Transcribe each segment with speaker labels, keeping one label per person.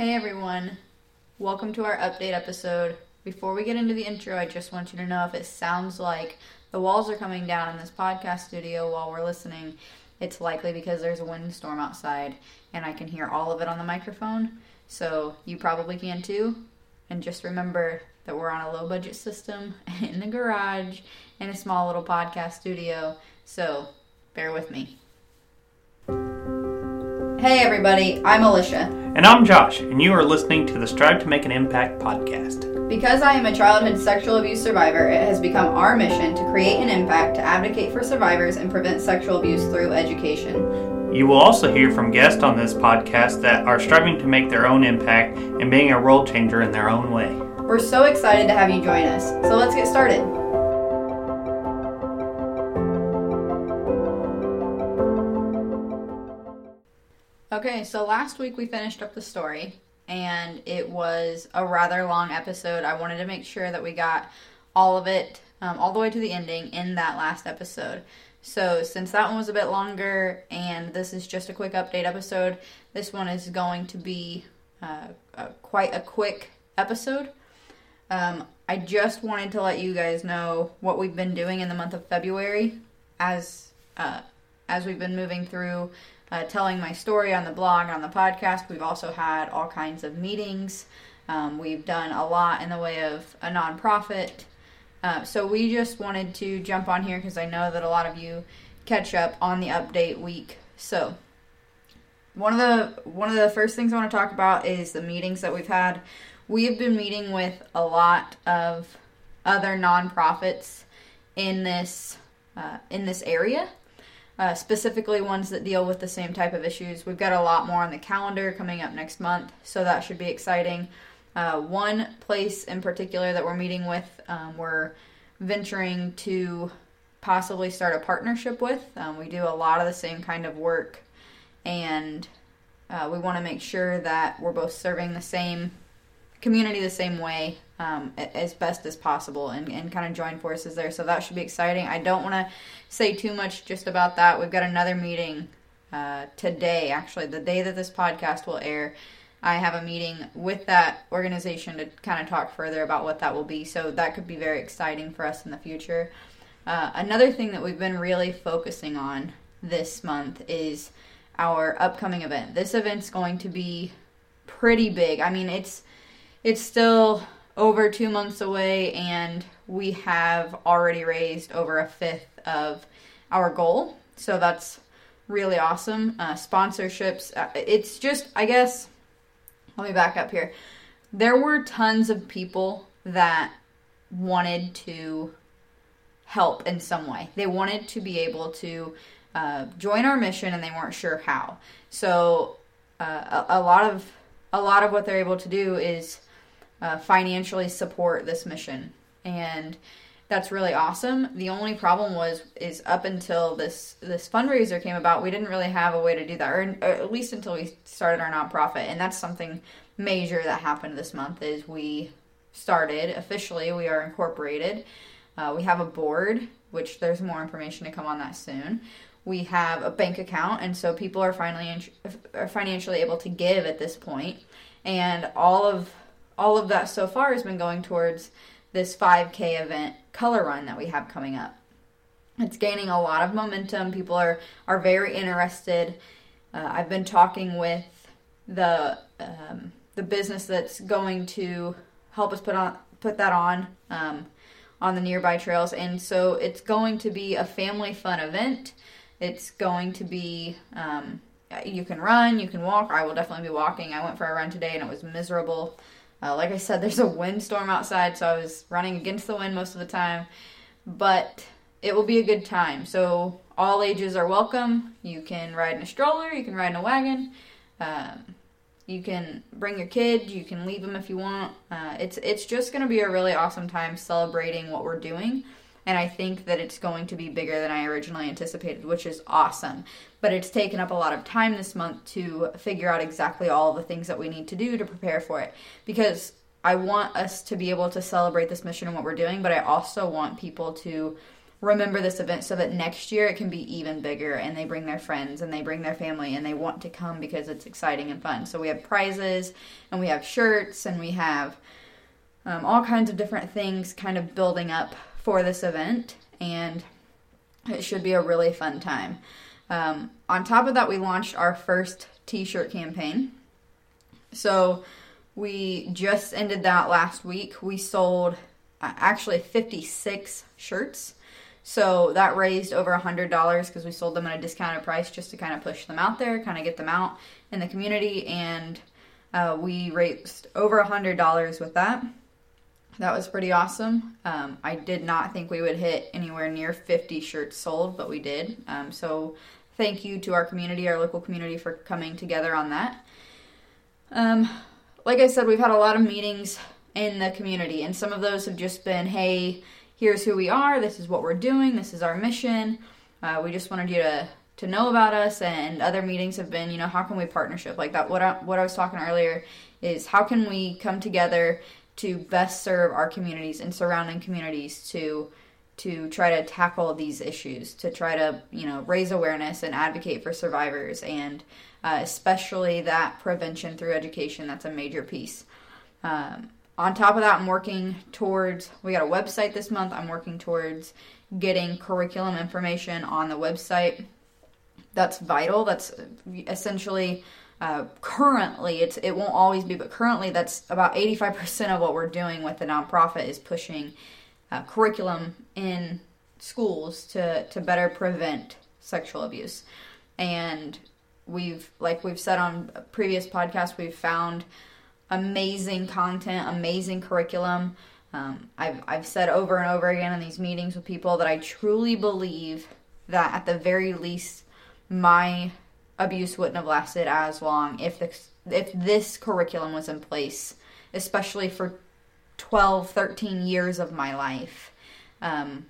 Speaker 1: Hey everyone, welcome to our update episode. Before we get into the intro, I just want you to know if it sounds like the walls are coming down in this podcast studio while we're listening, it's likely because there's a windstorm outside and I can hear all of it on the microphone. So you probably can too. And just remember that we're on a low budget system in the garage in a small little podcast studio. So bear with me. Hey everybody, I'm Alisha.
Speaker 2: And I'm Josh, and you are listening to the Strive to Make an Impact podcast.
Speaker 1: Because I am a childhood sexual abuse survivor, it has become our mission to create an impact to advocate for survivors and prevent sexual abuse through education.
Speaker 2: You will also hear from guests on this podcast that are striving to make their own impact and being a world changer in their own way.
Speaker 1: We're so excited to have you join us. So let's get started. Okay, so last week we finished up the story, and it was a rather long episode. I wanted to make sure that we got all of it, um, all the way to the ending, in that last episode. So, since that one was a bit longer, and this is just a quick update episode, this one is going to be uh, a, quite a quick episode. Um, I just wanted to let you guys know what we've been doing in the month of February as uh, as we've been moving through uh, telling my story on the blog, on the podcast. We've also had all kinds of meetings. Um, we've done a lot in the way of a nonprofit. Uh, so we just wanted to jump on here because I know that a lot of you catch up on the update week. So one of the one of the first things I want to talk about is the meetings that we've had. We have been meeting with a lot of other nonprofits in this uh, in this area uh, specifically ones that deal with the same type of issues. We've got a lot more on the calendar coming up next month, so that should be exciting. Uh, one place in particular that we're meeting with, um, we're venturing to possibly start a partnership with. Um, we do a lot of the same kind of work, and uh, we want to make sure that we're both serving the same community the same way um, as best as possible and, and kind of join forces there. So that should be exciting. I don't want to say too much just about that. We've got another meeting uh, today, actually, the day that this podcast will air. I have a meeting with that organization to kind of talk further about what that will be. So that could be very exciting for us in the future. Uh, another thing that we've been really focusing on this month is our upcoming event. This event's going to be pretty big. I mean, it's it's still over two months away, and we have already raised over a fifth of our goal. So that's really awesome. Uh, sponsorships, uh, it's just, I guess, let me back up here. There were tons of people that wanted to help in some way. They wanted to be able to uh, join our mission, and they weren't sure how. So uh, a, a lot of a lot of what they're able to do is uh, financially support this mission, and that's really awesome. The only problem was is up until this this fundraiser came about, we didn't really have a way to do that, or, or at least until we started our nonprofit, and that's something major that happened this month. Is we started officially, we are incorporated. Uh, we have a board, which there's more information to come on that soon. We have a bank account, and so people are finally are financially able to give at this point, and all of all of that so far has been going towards this 5K event color run that we have coming up. It's gaining a lot of momentum. People are are very interested. Uh, I've been talking with the um, the business that's going to help us put on put that on um, on the nearby trails, and so it's going to be a family fun event. It's going to be um, you can run, you can walk. I will definitely be walking. I went for a run today, and it was miserable. Uh, like I said, there's a windstorm outside, so I was running against the wind most of the time. But it will be a good time. So all ages are welcome. You can ride in a stroller, you can ride in a wagon. Um, you can bring your kid. You can leave them if you want. Uh, it's it's just going to be a really awesome time celebrating what we're doing and I think that it's going to be bigger than I originally anticipated, which is awesome. But it's taken up a lot of time this month to figure out exactly all the things that we need to do to prepare for it because I want us to be able to celebrate this mission and what we're doing, but I also want people to remember this event so that next year it can be even bigger and they bring their friends and they bring their family and they want to come because it's exciting and fun. So we have prizes and we have shirts and we have um, all kinds of different things kind of building up for this event and it should be a really fun time. Um, on top of that, we launched our first t shirt campaign. So we just ended that last week. We sold uh, actually 56 shirts so that raised over a $100 because we sold them at a discounted price just to kind of push them out there, kind of get them out in the community. And uh, we raised over a $100 with that. That was pretty awesome. Um, I did not think we would hit anywhere near 50 shirts sold, but we did. Um, so thank you to our community, our local community, for coming together on that. Um, like I said, we've had a lot of meetings in the community, and some of those have just been, hey, here's who we are, this is what we're doing, this is our mission. Uh, we just wanted you to to know about us and other meetings have been you know how can we partnership like that what I, what I was talking earlier is how can we come together to best serve our communities and surrounding communities to to try to tackle these issues to try to you know raise awareness and advocate for survivors and uh, especially that prevention through education that's a major piece um, on top of that, I'm working towards, we got a website this month. I'm working towards getting curriculum information on the website. That's vital. That's essentially uh, currently it's it won't always be, but currently that's about 85% of what we're doing with the nonprofit is pushing uh, curriculum in schools to to better prevent sexual abuse. And we've like we've said on previous podcasts, we've found amazing content, amazing curriculum. Um, I've, I've said over and over again in these meetings with people that I truly believe that at the very least, my abuse wouldn't have lasted as long if this, if this curriculum was in place, especially for 12, 13 years of my life. Um,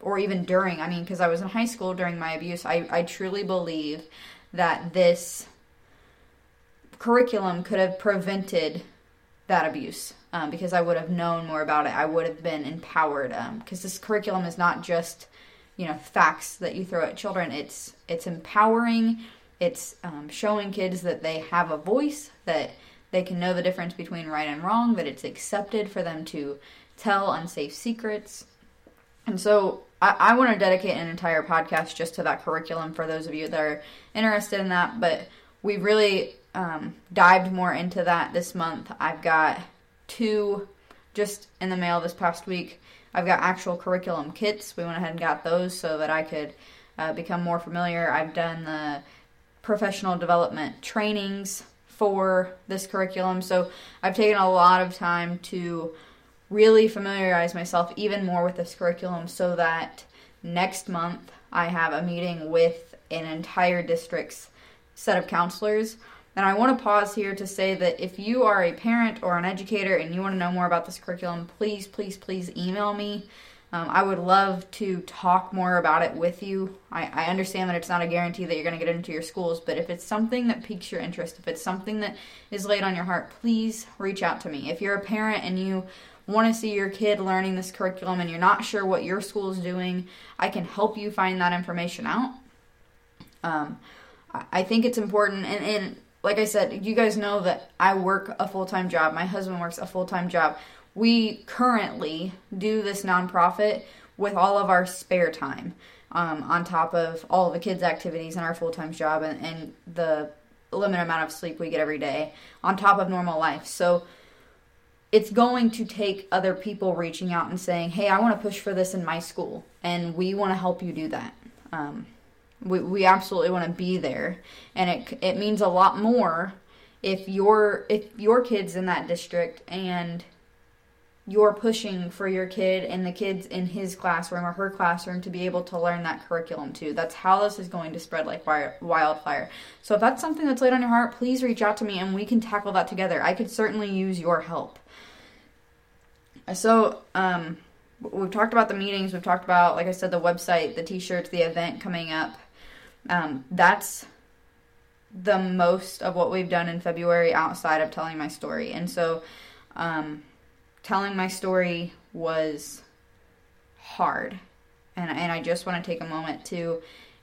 Speaker 1: or even during, I mean, because I was in high school during my abuse, I, I truly believe that this curriculum could have prevented that abuse um, because I would have known more about it. I would have been empowered because um, this curriculum is not just you know facts that you throw at children. It's it's empowering. It's um, showing kids that they have a voice, that they can know the difference between right and wrong, that it's accepted for them to tell unsafe secrets. And so I, I want to dedicate an entire podcast just to that curriculum for those of you that are interested in that. But we really um, dived more into that this month. I've got two just in the mail this past week. I've got actual curriculum kits. We went ahead and got those so that I could uh, become more familiar. I've done the professional development trainings for this curriculum. So I've taken a lot of time to really familiarize myself even more with this curriculum so that next month I have a meeting with an entire district's set of counselors and I want to pause here to say that if you are a parent or an educator and you want to know more about this curriculum, please, please, please email me. Um, I would love to talk more about it with you. I, I understand that it's not a guarantee that you're going to get into your schools, but if it's something that piques your interest, if it's something that is laid on your heart, please reach out to me. If you're a parent and you want to see your kid learning this curriculum and you're not sure what your school is doing, I can help you find that information out. Um, I think it's important, and, and like I said, you guys know that I work a full time job. My husband works a full time job. We currently do this nonprofit with all of our spare time, um, on top of all of the kids' activities and our full time job and, and the limited amount of sleep we get every day, on top of normal life. So it's going to take other people reaching out and saying, "Hey, I want to push for this in my school, and we want to help you do that." Um, we, we absolutely want to be there, and it it means a lot more if your if your kids in that district and you're pushing for your kid and the kids in his classroom or her classroom to be able to learn that curriculum too. That's how this is going to spread like wildfire. So if that's something that's laid on your heart, please reach out to me and we can tackle that together. I could certainly use your help. So, um, we've talked about the meetings, we've talked about, like I said, the website, the t shirts, the event coming up. Um, that's the most of what we've done in February outside of telling my story. And so, um, telling my story was hard. and, and I just want to take a moment to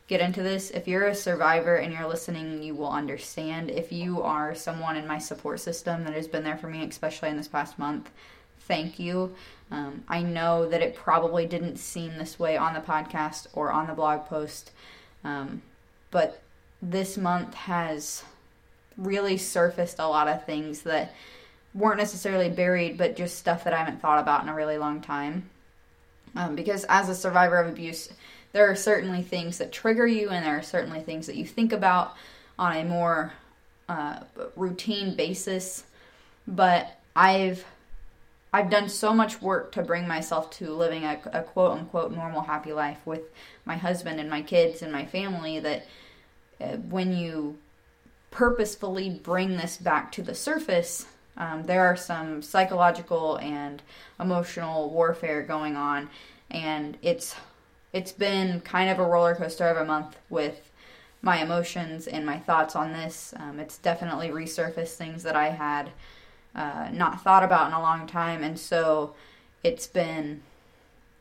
Speaker 1: get into this. If you're a survivor and you're listening, you will understand. If you are someone in my support system that has been there for me, especially in this past month, thank you. Um, I know that it probably didn't seem this way on the podcast or on the blog post, um, but this month has really surfaced a lot of things that weren't necessarily buried, but just stuff that I haven't thought about in a really long time. Um, because as a survivor of abuse, there are certainly things that trigger you, and there are certainly things that you think about on a more uh, routine basis. But I've I've done so much work to bring myself to living a, a quote unquote normal, happy life with my husband and my kids and my family that uh, when you purposefully bring this back to the surface, um, there are some psychological and emotional warfare going on, and it's it's been kind of a roller coaster of a month with my emotions and my thoughts on this. Um, it's definitely resurfaced things that I had uh, not thought about in a long time, and so it's been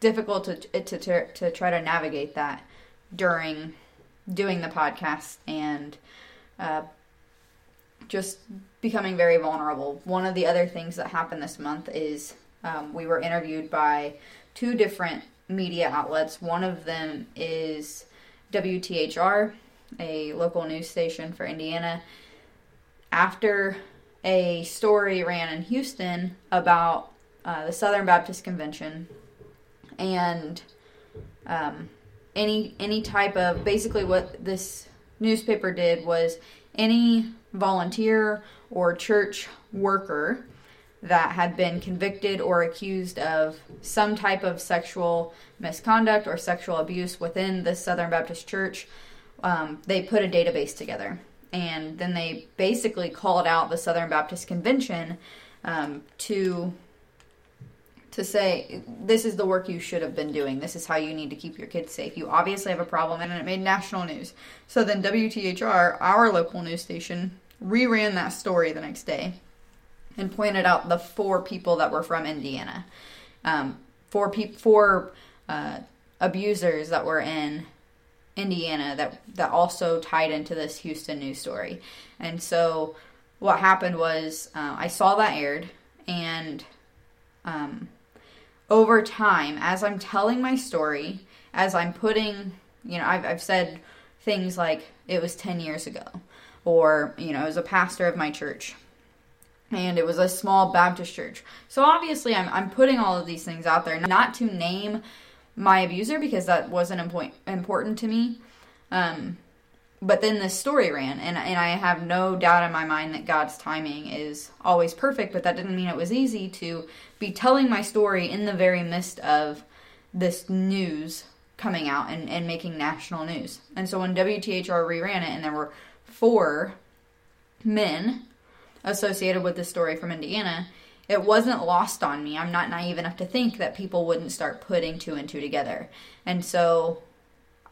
Speaker 1: difficult to to to, try to navigate that during doing the podcast and uh, just becoming very vulnerable. One of the other things that happened this month is um, we were interviewed by two different media outlets. One of them is WTHR, a local news station for Indiana. After a story ran in Houston about uh, the Southern Baptist Convention and um, any any type of basically what this newspaper did was any volunteer or church worker that had been convicted or accused of some type of sexual misconduct or sexual abuse within the Southern Baptist Church, um, they put a database together. And then they basically called out the Southern Baptist Convention um, to to say this is the work you should have been doing. This is how you need to keep your kids safe. You obviously have a problem, and it made national news. So then WTHR, our local news station, reran that story the next day and pointed out the four people that were from Indiana, um, four pe- four uh, abusers that were in Indiana that that also tied into this Houston news story. And so what happened was uh, I saw that aired and. Um, over time, as I'm telling my story, as I'm putting, you know, I've, I've said things like it was 10 years ago, or, you know, as a pastor of my church, and it was a small Baptist church. So obviously, I'm, I'm putting all of these things out there, not to name my abuser because that wasn't important to me. Um, but then this story ran and, and i have no doubt in my mind that god's timing is always perfect but that didn't mean it was easy to be telling my story in the very midst of this news coming out and, and making national news and so when wthr reran it and there were four men associated with this story from indiana it wasn't lost on me i'm not naive enough to think that people wouldn't start putting two and two together and so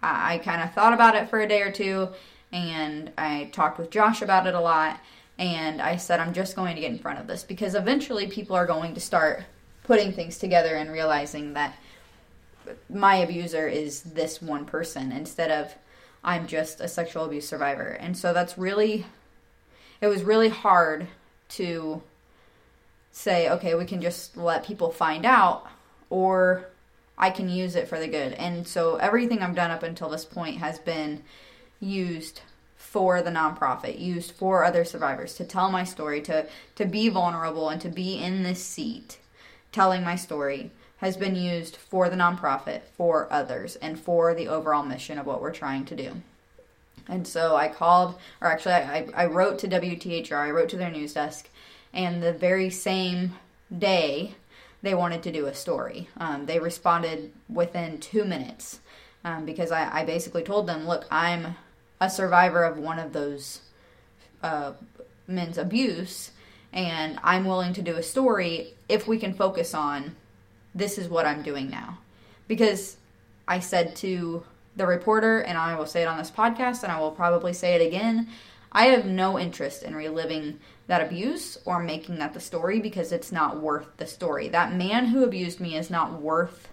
Speaker 1: I, I kind of thought about it for a day or two and I talked with Josh about it a lot. And I said, I'm just going to get in front of this because eventually people are going to start putting things together and realizing that my abuser is this one person instead of I'm just a sexual abuse survivor. And so that's really, it was really hard to say, okay, we can just let people find out, or I can use it for the good. And so everything I've done up until this point has been used for the nonprofit, used for other survivors to tell my story, to to be vulnerable and to be in this seat telling my story has been used for the nonprofit, for others, and for the overall mission of what we're trying to do. And so I called, or actually, I, I wrote to WTHR, I wrote to their news desk, and the very same day they wanted to do a story. Um, they responded within two minutes um, because I, I, basically told them, look, I'm a survivor of one of those uh, men's abuse, and I'm willing to do a story if we can focus on this is what I'm doing now. Because I said to the reporter, and I will say it on this podcast, and I will probably say it again I have no interest in reliving that abuse or making that the story because it's not worth the story. That man who abused me is not worth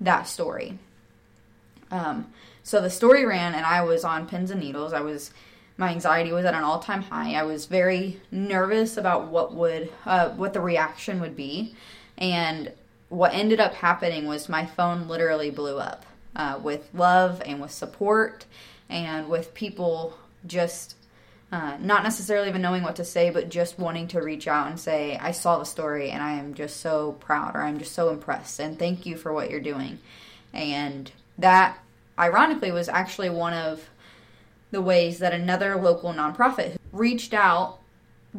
Speaker 1: that story. Um, so the story ran, and I was on pins and needles. I was my anxiety was at an all-time high. I was very nervous about what would uh, what the reaction would be, and what ended up happening was my phone literally blew up uh, with love and with support and with people just uh, not necessarily even knowing what to say, but just wanting to reach out and say, I saw the story and I am just so proud or I'm just so impressed and thank you for what you're doing. And that, ironically, was actually one of the ways that another local nonprofit reached out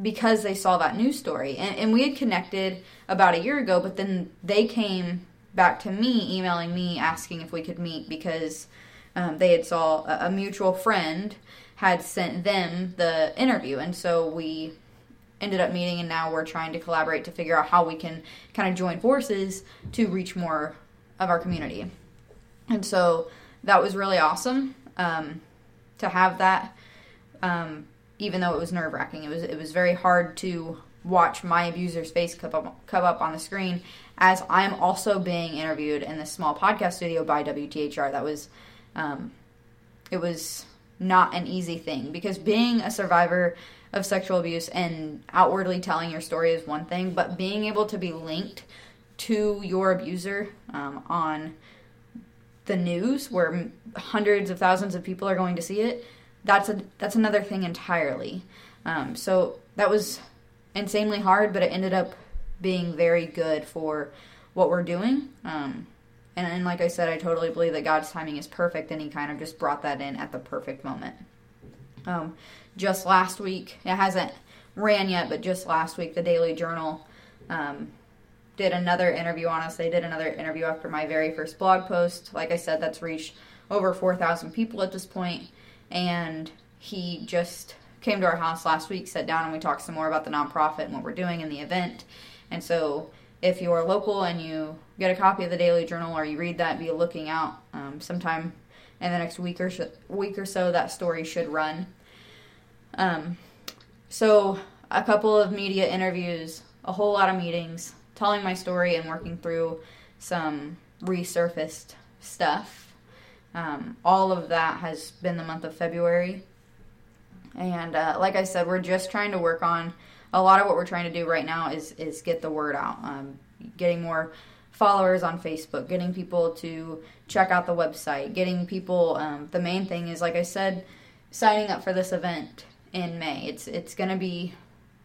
Speaker 1: because they saw that news story. And, and we had connected about a year ago, but then they came back to me, emailing me, asking if we could meet because um, they had saw a, a mutual friend had sent them the interview. And so we ended up meeting and now we're trying to collaborate to figure out how we can kind of join forces to reach more of our community. And so that was really awesome um, to have that. Um, even though it was nerve wracking, it was it was very hard to watch my abuser's face come up, come up on the screen as I'm also being interviewed in this small podcast studio by WTHR. That was, um, it was not an easy thing because being a survivor of sexual abuse and outwardly telling your story is one thing, but being able to be linked to your abuser um, on the news where hundreds of thousands of people are going to see it that's a that's another thing entirely um, so that was insanely hard but it ended up being very good for what we're doing um, and, and like i said i totally believe that god's timing is perfect and he kind of just brought that in at the perfect moment um, just last week it hasn't ran yet but just last week the daily journal um, did another interview on us. They did another interview after my very first blog post. Like I said, that's reached over 4,000 people at this point. And he just came to our house last week, sat down, and we talked some more about the nonprofit and what we're doing in the event. And so, if you're local and you get a copy of the Daily Journal or you read that, be looking out um, sometime in the next week or sh- week or so. That story should run. Um, so, a couple of media interviews, a whole lot of meetings, telling my story and working through some resurfaced stuff. Um, all of that has been the month of February. And uh, like I said, we're just trying to work on a lot of what we're trying to do right now is is get the word out, um, getting more followers on Facebook, getting people to check out the website, getting people. Um, the main thing is, like I said, signing up for this event in May. It's it's going to be.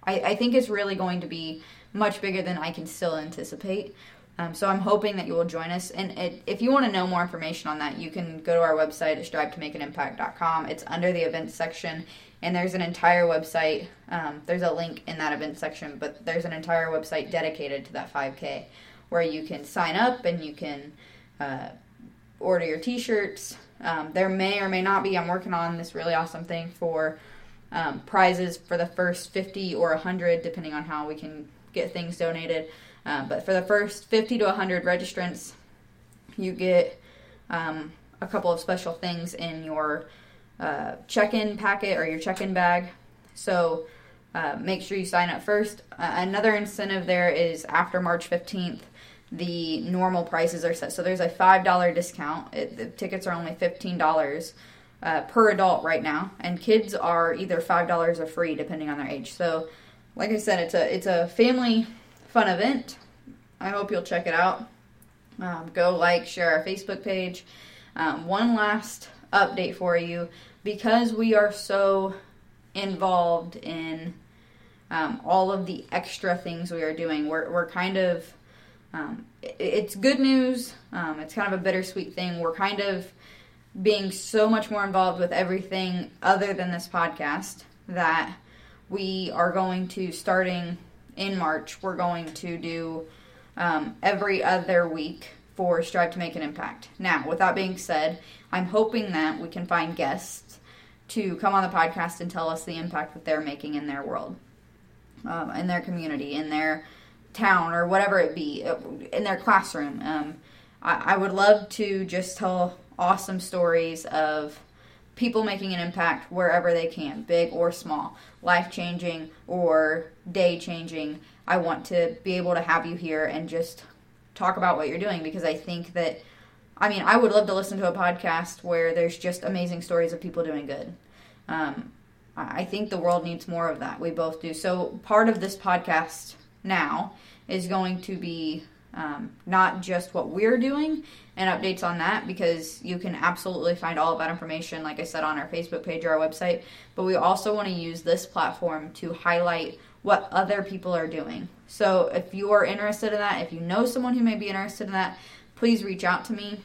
Speaker 1: I, I think it's really going to be much bigger than I can still anticipate. Um, so I'm hoping that you will join us. And it, if you want to know more information on that, you can go to our website at strive-to-make-an-impact.com. It's under the events section, and there's an entire website. Um, there's a link in that event section, but there's an entire website dedicated to that 5K where you can sign up and you can uh, order your T-shirts. Um, there may or may not be. I'm working on this really awesome thing for um, prizes for the first 50 or 100, depending on how we can get things donated. Um, but for the first 50 to 100 registrants, you get um, a couple of special things in your uh, check in packet or your check in bag. So uh, make sure you sign up first. Uh, another incentive there is after March 15th, the normal prices are set. So there's a $5 discount. It, the tickets are only $15 uh, per adult right now, and kids are either $5 or free depending on their age. So like I said, it's a it's a family fun event. I hope you'll check it out. Um, go like, share our Facebook page. Um, one last update for you because we are so involved in um, all of the extra things we are doing. We're, we're kind of, um, it, it's good news. Um, it's kind of a bittersweet thing. We're kind of being so much more involved with everything other than this podcast that we are going to starting in March. We're going to do um, every other week for Strive to Make an Impact. Now, with that being said, I'm hoping that we can find guests to come on the podcast and tell us the impact that they're making in their world, um, in their community, in their town, or whatever it be, uh, in their classroom. Um, I, I would love to just tell awesome stories of people making an impact wherever they can, big or small, life changing or day changing. I want to be able to have you here and just talk about what you're doing because I think that I mean, I would love to listen to a podcast where there's just amazing stories of people doing good. Um, I think the world needs more of that. We both do. So, part of this podcast now is going to be um, not just what we're doing and updates on that because you can absolutely find all of that information, like I said, on our Facebook page or our website. But we also want to use this platform to highlight what other people are doing. So if you are interested in that, if you know someone who may be interested in that, please reach out to me.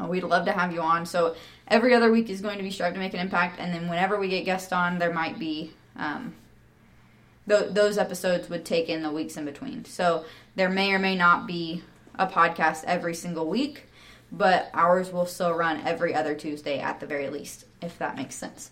Speaker 1: Uh, we'd love to have you on. So every other week is going to be Strive to Make an Impact, and then whenever we get guests on, there might be um, th- those episodes would take in the weeks in between. So there may or may not be a podcast every single week, but ours will still run every other Tuesday at the very least, if that makes sense.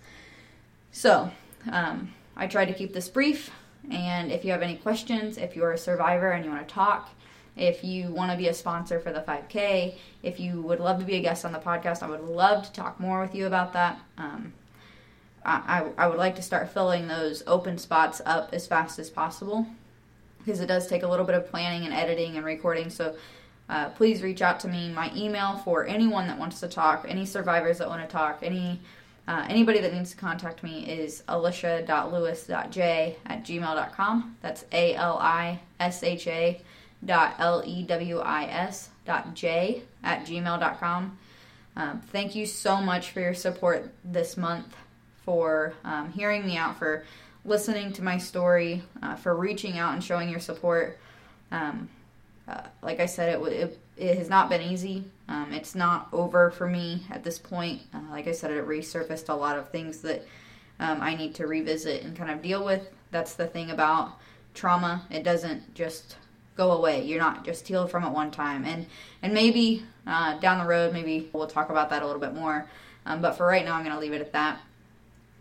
Speaker 1: So um, I try to keep this brief. And if you have any questions, if you're a survivor and you want to talk, if you want to be a sponsor for the 5K, if you would love to be a guest on the podcast, I would love to talk more with you about that. Um, I, I would like to start filling those open spots up as fast as possible because it does take a little bit of planning and editing and recording. So uh, please reach out to me. My email for anyone that wants to talk, any survivors that want to talk, any uh, anybody that needs to contact me is alisha.lewis.j at gmail.com. That's A L I S H A dot L E W I S dot J at gmail.com. Um, thank you so much for your support this month, for um, hearing me out, for listening to my story, uh, for reaching out and showing your support. Um, uh, like I said, it, it, it has not been easy. Um, it's not over for me at this point. Uh, like I said, it resurfaced a lot of things that um, I need to revisit and kind of deal with. That's the thing about trauma; it doesn't just go away. You're not just healed from it one time, and and maybe uh, down the road, maybe we'll talk about that a little bit more. Um, but for right now, I'm going to leave it at that.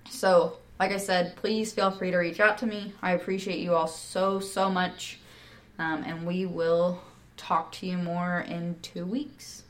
Speaker 1: So, like I said, please feel free to reach out to me. I appreciate you all so so much. Um, and we will talk to you more in two weeks.